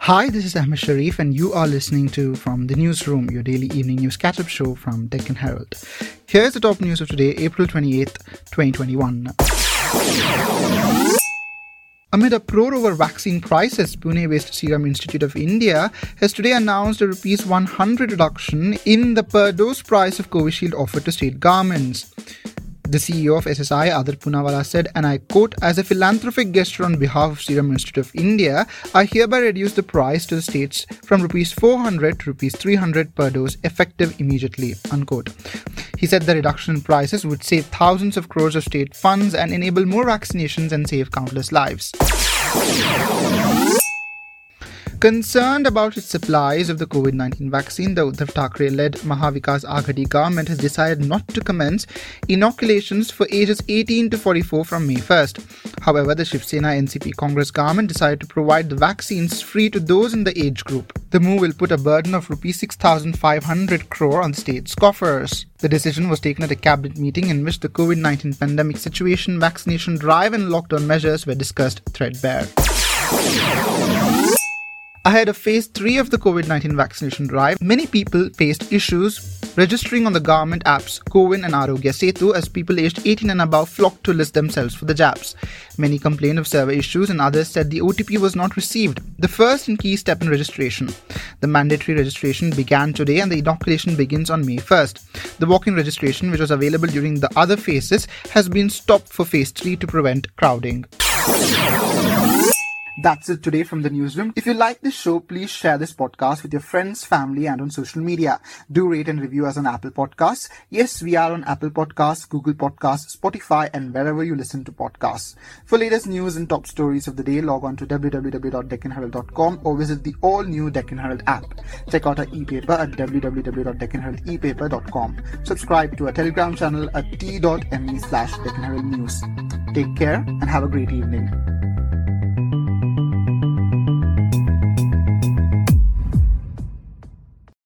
Hi, this is Ahmed Sharif, and you are listening to From the Newsroom, your daily evening news catch up show from Deccan Herald. Here's the top news of today, April 28th, 2021. Amid uproar over vaccine prices, Pune based Serum Institute of India has today announced a rupees 100 reduction in the per dose price of Covishield offered to state governments. The CEO of SSI, Adar Poonawalla, said, and I quote, As a philanthropic gesture on behalf of Serum Institute of India, I hereby reduce the price to the states from rupees 400 to rupees 300 per dose, effective immediately. Unquote. He said the reduction in prices would save thousands of crores of state funds and enable more vaccinations and save countless lives. Concerned about its supplies of the COVID 19 vaccine, the Uddhav Thackeray led Mahavikas Aghadi government has decided not to commence inoculations for ages 18 to 44 from May 1st. However, the Shiv Sena NCP Congress government decided to provide the vaccines free to those in the age group. The move will put a burden of Rs 6,500 crore on the state's coffers. The decision was taken at a cabinet meeting in which the COVID 19 pandemic situation, vaccination drive, and lockdown measures were discussed threadbare. Ahead of phase 3 of the COVID 19 vaccination drive, many people faced issues registering on the government apps CoWIN and Aarogya Setu as people aged 18 and above flocked to list themselves for the jabs. Many complained of server issues and others said the OTP was not received, the first and key step in registration. The mandatory registration began today and the inoculation begins on May 1st. The walk in registration, which was available during the other phases, has been stopped for phase 3 to prevent crowding. That's it today from the newsroom. If you like this show, please share this podcast with your friends, family, and on social media. Do rate and review us on Apple Podcasts. Yes, we are on Apple Podcasts, Google Podcasts, Spotify, and wherever you listen to podcasts. For latest news and top stories of the day, log on to www.deccanherald.com or visit the all new Deccan Herald app. Check out our e-paper at www.deccanheraldepaper.com. Subscribe to our Telegram channel at t.me slash Deccan Herald News. Take care and have a great evening.